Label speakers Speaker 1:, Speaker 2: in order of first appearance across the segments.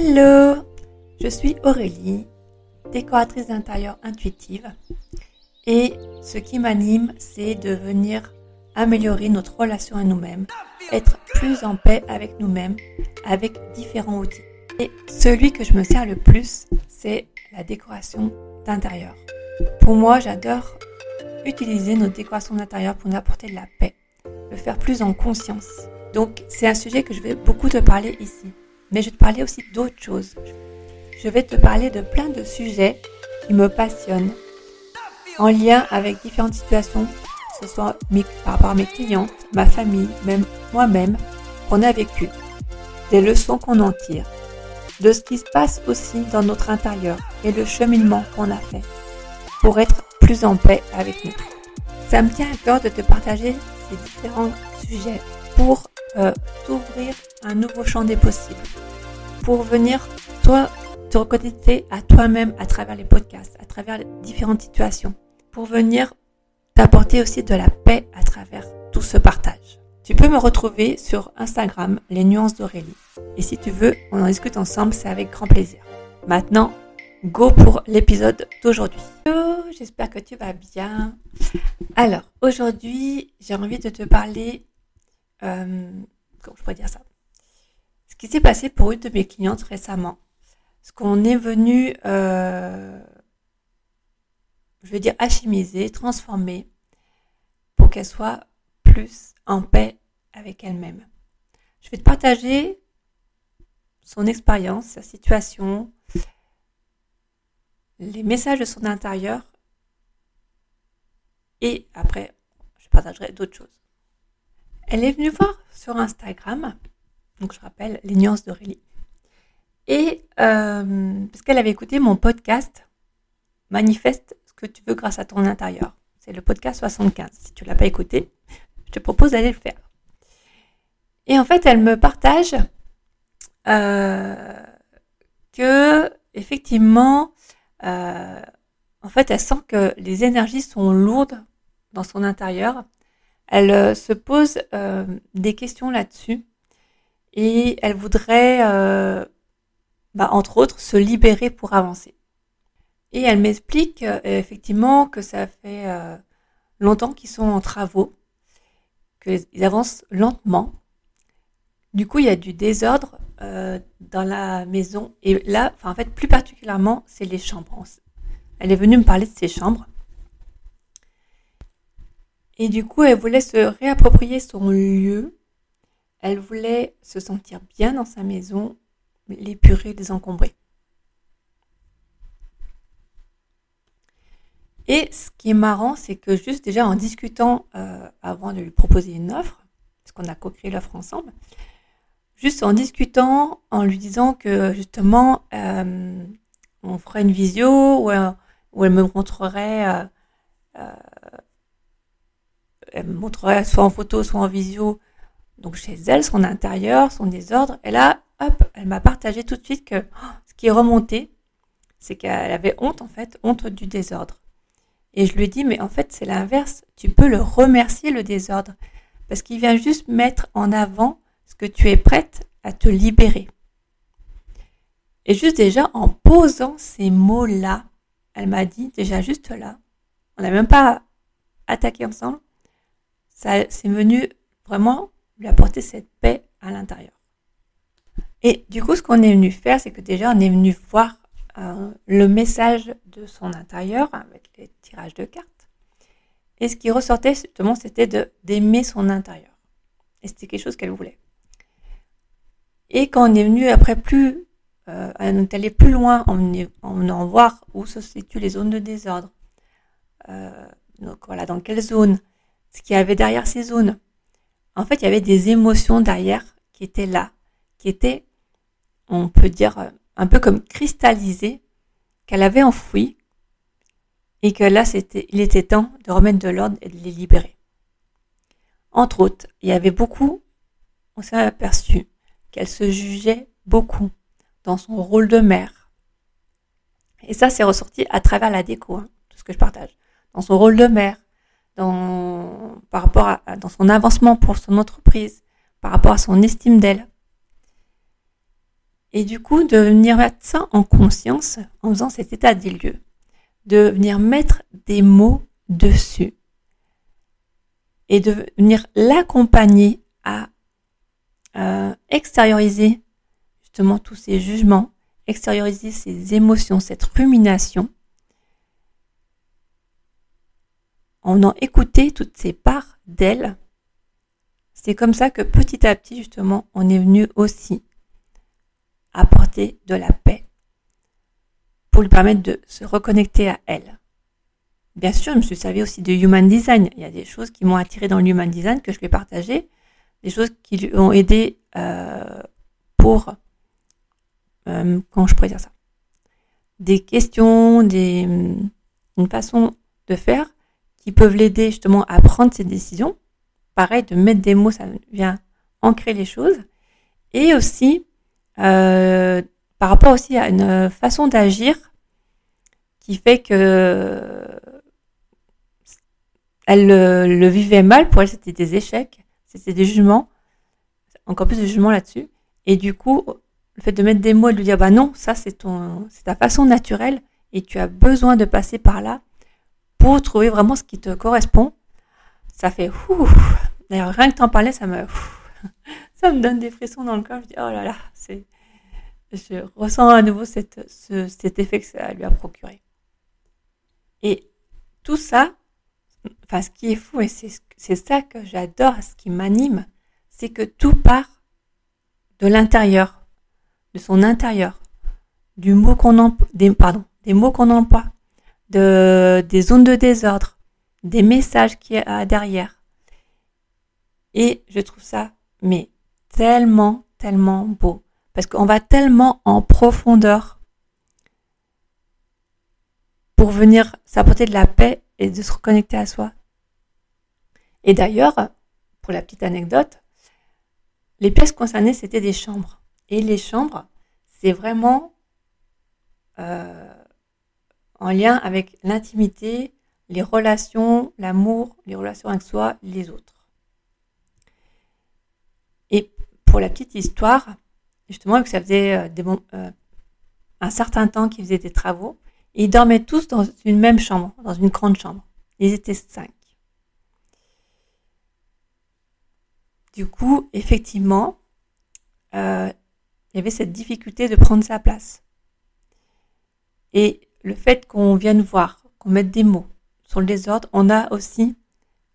Speaker 1: Hello, je suis Aurélie, décoratrice d'intérieur intuitive et ce qui m'anime c'est de venir améliorer notre relation à nous-mêmes, être plus en paix avec nous-mêmes avec différents outils. Et celui que je me sers le plus c'est la décoration d'intérieur. Pour moi j'adore utiliser notre décoration d'intérieur pour nous apporter de la paix, le faire plus en conscience. Donc c'est un sujet que je vais beaucoup te parler ici mais je vais te parler aussi d'autres choses. Je vais te parler de plein de sujets qui me passionnent en lien avec différentes situations, que ce soit par rapport à mes clientes, ma famille, même moi-même, qu'on a vécu, des leçons qu'on en tire, de ce qui se passe aussi dans notre intérieur et le cheminement qu'on a fait pour être plus en paix avec nous. Ça me tient à cœur de te partager ces différents sujets pour euh, t'ouvrir un nouveau champ des possibles. Pour venir, toi, te reconnecter à toi-même à travers les podcasts, à travers différentes situations. Pour venir t'apporter aussi de la paix à travers tout ce partage. Tu peux me retrouver sur Instagram, les nuances d'Aurélie. Et si tu veux, on en discute ensemble, c'est avec grand plaisir. Maintenant, go pour l'épisode d'aujourd'hui. J'espère que tu vas bien. Alors, aujourd'hui, j'ai envie de te parler euh, comment je pourrais dire ça? Ce qui s'est passé pour une de mes clientes récemment, ce qu'on est venu, euh, je veux dire, alchimiser, transformer pour qu'elle soit plus en paix avec elle-même. Je vais te partager son expérience, sa situation, les messages de son intérieur et après, je partagerai d'autres choses. Elle est venue voir sur Instagram, donc je rappelle les nuances d'Aurélie, et euh, parce avait écouté mon podcast Manifeste ce que tu veux grâce à ton intérieur. C'est le podcast 75. Si tu ne l'as pas écouté, je te propose d'aller le faire. Et en fait, elle me partage euh, que effectivement, euh, en fait, elle sent que les énergies sont lourdes dans son intérieur elle euh, se pose euh, des questions là-dessus et elle voudrait, euh, bah, entre autres, se libérer pour avancer. Et elle m'explique effectivement que ça fait longtemps qu'ils sont en travaux, qu'ils avancent lentement. Du coup, il y a du désordre dans la maison. Et là, en fait, plus particulièrement, c'est les chambres. Elle est venue me parler de ses chambres. Et du coup, elle voulait se réapproprier son lieu. Elle voulait se sentir bien dans sa maison, l'épurer, désencombrer. Et ce qui est marrant, c'est que juste déjà en discutant euh, avant de lui proposer une offre, parce qu'on a co-créé l'offre ensemble, juste en discutant, en lui disant que justement, euh, on ferait une visio où, où elle me montrerait euh, elle me montrerait soit en photo, soit en visio, donc chez elle, son intérieur, son désordre. Et là, hop, elle m'a partagé tout de suite que oh, ce qui est remonté, c'est qu'elle avait honte, en fait, honte du désordre. Et je lui ai dit, mais en fait, c'est l'inverse. Tu peux le remercier, le désordre, parce qu'il vient juste mettre en avant ce que tu es prête à te libérer. Et juste déjà, en posant ces mots-là, elle m'a dit, déjà juste là, on n'a même pas attaqué ensemble, ça c'est venu vraiment lui apporter cette paix à l'intérieur. Et du coup, ce qu'on est venu faire, c'est que déjà, on est venu voir euh, le message de son intérieur avec les tirages de cartes. Et ce qui ressortait, justement, c'était d'aimer son intérieur. Et c'était quelque chose qu'elle voulait. Et quand on est venu après plus, euh, on est plus loin en venant voir où se situent les zones de désordre. Euh, donc voilà, dans quelle zone ce qu'il y avait derrière ces zones. En fait, il y avait des émotions derrière qui étaient là, qui étaient, on peut dire, un peu comme cristallisées, qu'elle avait enfouies, et que là, c'était, il était temps de remettre de l'ordre et de les libérer. Entre autres, il y avait beaucoup, on s'est aperçu qu'elle se jugeait beaucoup dans son rôle de mère. Et ça, c'est ressorti à travers la déco, hein, tout ce que je partage. Dans son rôle de mère, dans, par rapport à, dans son avancement pour son entreprise, par rapport à son estime d'elle. Et du coup, de venir mettre ça en conscience en faisant cet état des lieux, de venir mettre des mots dessus et de venir l'accompagner à extérioriser justement tous ces jugements, extérioriser ces émotions, cette rumination, en en écouter toutes ces parts d'elle. C'est comme ça que petit à petit, justement, on est venu aussi apporter de la paix pour lui permettre de se reconnecter à elle. Bien sûr, je me suis servi aussi de Human Design. Il y a des choses qui m'ont attiré dans le Human Design que je vais partager, des choses qui lui ont aidé euh, pour, euh, comment je pourrais dire ça, des questions, des, une façon de faire qui peuvent l'aider justement à prendre ses décisions. Pareil, de mettre des mots, ça vient ancrer les choses. Et aussi, euh, par rapport aussi à une façon d'agir qui fait que elle le, vivait mal, pour elle c'était des échecs, c'était des jugements, encore plus de jugements là-dessus. Et du coup, le fait de mettre des mots et de lui dire bah non, ça c'est ton, c'est ta façon naturelle et tu as besoin de passer par là trouver vraiment ce qui te correspond. Ça fait ouf. D'ailleurs, rien que t'en parler, ça me, ça me donne des frissons dans le corps. Je dis oh là là, c'est, je ressens à nouveau cette, cet effet que ça lui a procuré. Et tout ça, enfin, ce qui est fou, et c'est ça que j'adore, ce qui m'anime, c'est que tout part de l'intérieur, de son intérieur, du mot qu'on emploie, des, pardon, des mots qu'on emploie, de, des zones de désordre, des messages qu'il y a derrière. Et je trouve ça, mais tellement, tellement beau. Parce qu'on va tellement en profondeur pour venir s'apporter de la paix et de se reconnecter à soi. Et d'ailleurs, pour la petite anecdote, les pièces concernées, c'était des chambres. Et les chambres, c'est vraiment euh, en lien avec l'intimité, les relations, l'amour, les relations avec soi, les autres. Et pour la petite histoire, justement, que ça faisait euh, euh, un certain temps qu'ils faisaient des travaux, ils dormaient tous dans une même chambre, dans une grande chambre. Ils étaient cinq. Du coup, effectivement, euh, il y avait cette difficulté de prendre sa place. Et le fait qu'on vienne voir, qu'on mette des mots sur le désordre, on a aussi,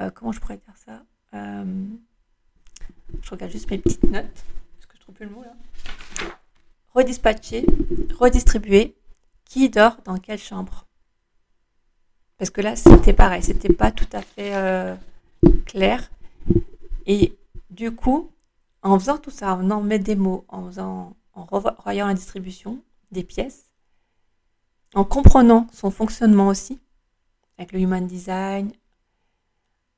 Speaker 1: euh, comment je pourrais dire ça euh, Je regarde juste mes petites notes, parce que je trouve plus le mot là. Redispatcher, redistribuer, qui dort dans quelle chambre. Parce que là, c'était pareil, c'était pas tout à fait euh, clair. Et du coup, en faisant tout ça, en en mettant des mots, en faisant, en revoyant la distribution des pièces, en comprenant son fonctionnement aussi, avec le human design,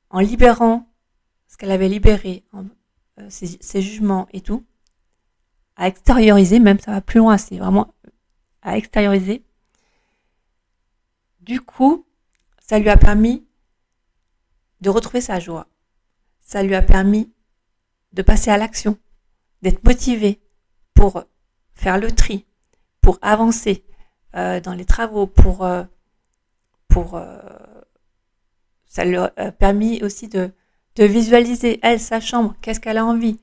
Speaker 1: en libérant ce qu'elle avait libéré, euh, ses, jugements et tout, à extérioriser, même ça va plus loin, c'est vraiment à extérioriser. Du coup, ça lui a permis de retrouver sa joie. Ça lui a permis de passer à l'action, d'être motivé pour faire le tri, pour avancer, euh, dans les travaux pour euh, euh, ça leur a permis aussi de de visualiser elle sa chambre, qu'est-ce qu'elle a envie,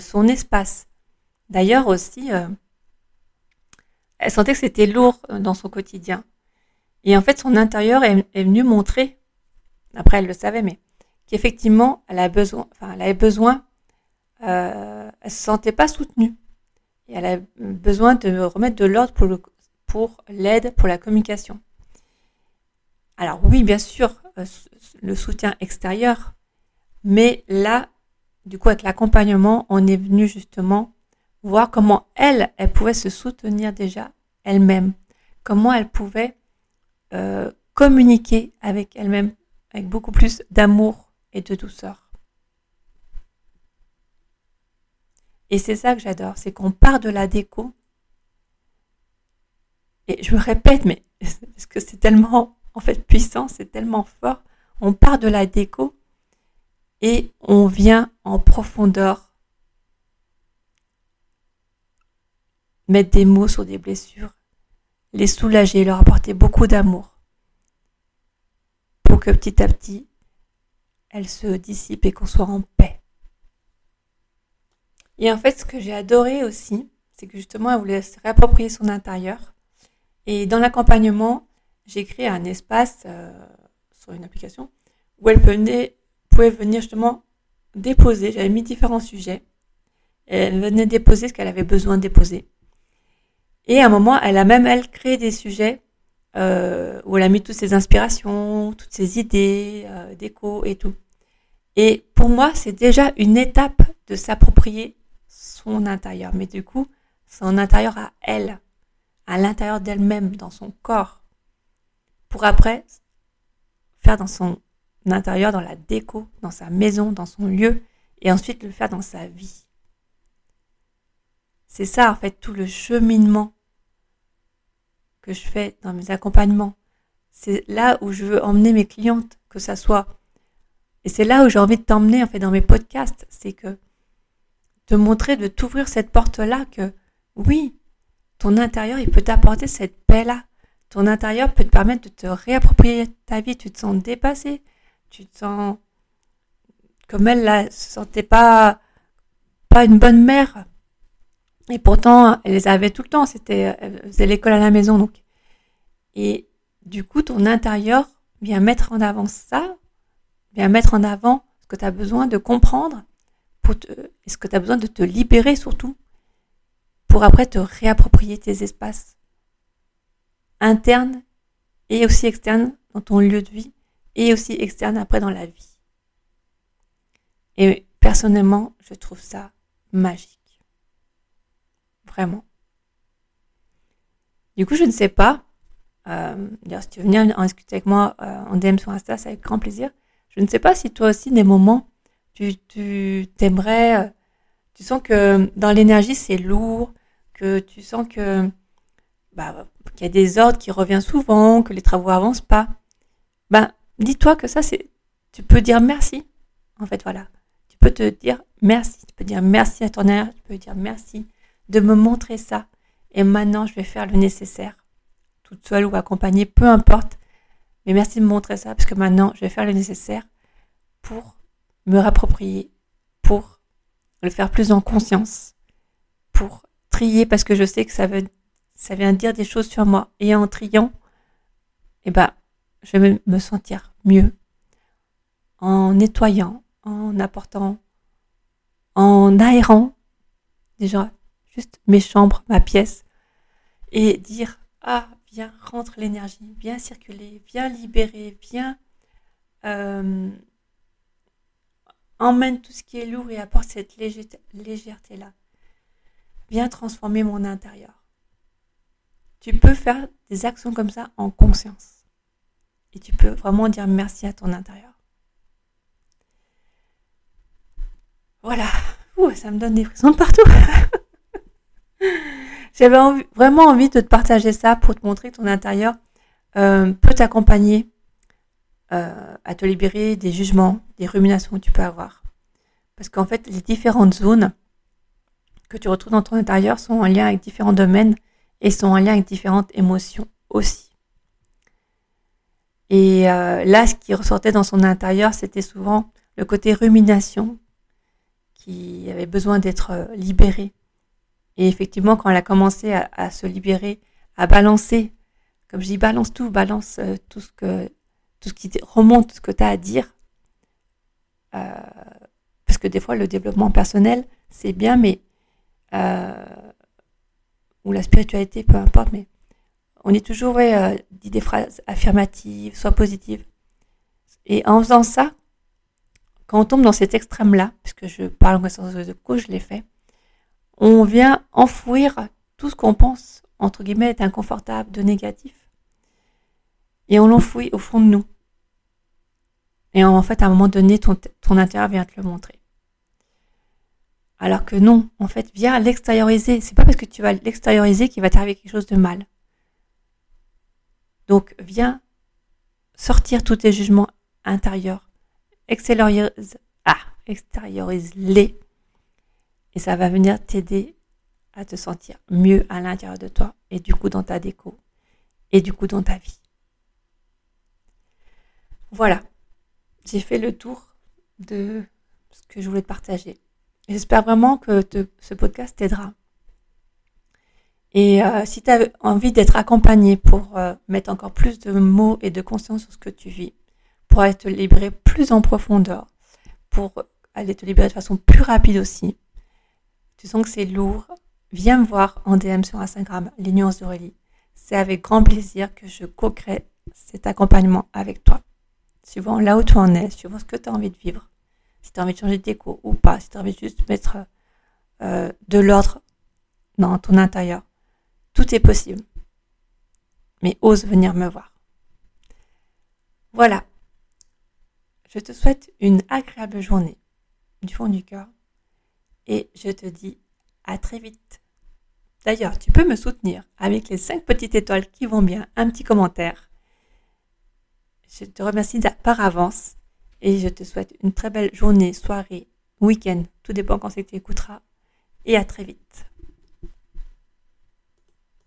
Speaker 1: son espace. D'ailleurs aussi, elle sentait que c'était lourd dans son quotidien. Et en fait, son intérieur est, venu montrer, après elle le savait, mais qu'effectivement, elle a besoin, enfin, elle avait besoin, elle se sentait pas soutenue. Et elle a besoin de remettre de l'ordre pour le, pour l'aide, pour la communication. Alors oui, bien sûr, euh, le soutien extérieur, mais là, du coup, avec l'accompagnement, on est venu justement voir comment elle, elle pouvait se soutenir déjà elle-même, comment elle pouvait euh, communiquer avec elle-même avec beaucoup plus d'amour et de douceur. Et c'est ça que j'adore, c'est qu'on part de la déco et je me répète, mais parce que c'est tellement en fait puissant, c'est tellement fort? On part de la déco et on vient en profondeur mettre des mots sur des blessures, les soulager, leur apporter beaucoup d'amour, pour que petit à petit, elles se dissipent et qu'on soit en paix. Et en fait, ce que j'ai adoré aussi, c'est que justement, elle voulait se réapproprier son intérieur. Et dans l'accompagnement, j'ai créé un espace euh, sur une application où elle pouvait venir justement déposer. J'avais mis différents sujets. Elle venait déposer ce qu'elle avait besoin de déposer. Et à un moment, elle a même, elle, créé des sujets euh, où elle a mis toutes ses inspirations, toutes ses idées, euh, déco et tout. Et pour moi, c'est déjà une étape de s'approprier son intérieur. Mais du coup, son intérieur à elle, à l'intérieur d'elle-même, dans son corps, pour après faire dans son intérieur, dans la déco, dans sa maison, dans son lieu, et ensuite le faire dans sa vie. C'est ça, en fait, tout le cheminement que je fais dans mes accompagnements. C'est là où je veux emmener mes clientes, que ça soit. Et c'est là où j'ai envie de t'emmener, en fait, dans mes podcasts. C'est que te montrer, de t'ouvrir cette porte-là, que oui, intérieur, il peut t'apporter cette paix-là. Ton intérieur peut te permettre de te réapproprier ta vie. Tu te sens dépassé. Tu te sens comme elle ne se sentait pas, pas une bonne mère. Et pourtant, elle les avait tout le temps. C'était, elle faisait l'école à la maison, donc. Et du coup, ton intérieur vient mettre en avant ça, vient mettre en avant ce que tu as besoin de comprendre, pour te, ce que tu as besoin de te libérer surtout, pour après te réapproprier tes espaces internes et aussi externes dans ton lieu de vie et aussi externes après dans la vie. Et personnellement, je trouve ça magique. Vraiment. Du coup, je ne sais pas. Euh, D'ailleurs, si tu veux venir en discuter avec moi euh, en DM sur Insta, c'est avec grand plaisir. Je ne sais pas si toi aussi, des moments, tu t'aimerais, euh, tu sens que dans l'énergie, c'est lourd, que tu sens que bah, qu'il y a des ordres qui reviennent souvent, que les travaux avancent pas. Ben, dis-toi que ça, c'est, tu peux dire merci. En fait, voilà. Tu peux te dire merci. Tu peux dire merci à ton air. Tu peux dire merci de me montrer ça. Et maintenant, je vais faire le nécessaire, toute seule ou accompagnée, peu importe. Mais merci de me montrer ça, parce que maintenant, je vais faire le nécessaire pour me rapproprier, pour le faire plus en conscience, pour trier, parce que je sais que ça, veut, vient dire des choses sur moi. Et en triant, eh ben, je vais me sentir mieux en nettoyant, en apportant, en aérant déjà juste mes chambres, ma pièce, et dire ah viens rentre l'énergie, viens circuler, viens libérer, viens euh, emmène tout ce qui est lourd et apporte cette légèreté là. Viens transformer mon intérieur. Tu peux faire des actions comme ça en conscience. Et tu peux vraiment dire merci à ton intérieur. Voilà. Ça me donne des frissons partout. J'avais vraiment envie de te partager ça pour te montrer que ton intérieur euh, peut t'accompagner euh, à te libérer des jugements, des ruminations que tu peux avoir. Parce qu'en fait, les différentes zones que tu retrouves dans ton intérieur sont en lien avec différents domaines et sont en lien avec différentes émotions aussi. Et euh, là, ce qui ressortait dans son intérieur, c'était souvent le côté rumination qui avait besoin d'être libéré et effectivement, quand elle a commencé à, se libérer, à balancer, comme je dis, balance tout, balance euh, tout ce que tout ce qui remonte, ce que tu as à dire. Euh, parce que des fois, le développement personnel, c'est bien, mais euh, ou la spiritualité, peu importe, mais on est toujours ouais, dit des phrases affirmatives, soit positives. Et en faisant ça, quand on tombe dans cet extrême-là, puisque je parle en connaissance de cause, je l'ai fait, on vient enfouir tout ce qu'on pense, entre guillemets, être inconfortable, de négatif. Et on l'enfouit au fond de nous. Et en fait, à un moment donné, ton, ton intérieur vient te le montrer. Alors que non, en fait, viens l'extérioriser. C'est pas parce que tu vas l'extérioriser qu'il va t'arriver quelque chose de mal. Donc, viens sortir tous tes jugements intérieurs. Extériorise, ah, extériorise-les et ça va venir t'aider à te sentir mieux à l'intérieur de toi et du coup dans ta déco et du coup dans ta vie. Voilà, j'ai fait le tour de ce que je voulais te partager. J'espère vraiment que ce podcast t'aidera. Et euh, si tu as envie d'être accompagné pour euh, mettre encore plus de mots et de conscience sur ce que tu vis, pour aller te libérer plus en profondeur, pour aller te libérer de façon plus rapide aussi, tu sens que c'est lourd, viens me voir en DM sur Instagram, les nuances d'Aurélie. C'est avec grand plaisir que je co-crée cet accompagnement avec toi. Suivant là où tu en es, suivant ce que tu as envie de vivre. Si tu as envie de changer de déco ou pas, si tu as envie de mettre euh, de l'ordre dans ton intérieur. Tout est possible. Mais ose venir me voir. Voilà. Je te souhaite une agréable journée du fond du cœur et je te dis à très vite. D'ailleurs, tu peux me soutenir avec les 5 petites étoiles qui vont bien, un petit commentaire. Je te remercie par avance et je te souhaite une très belle journée, soirée, week-end, tout dépend quand c'est que tu écouteras. Et à très vite.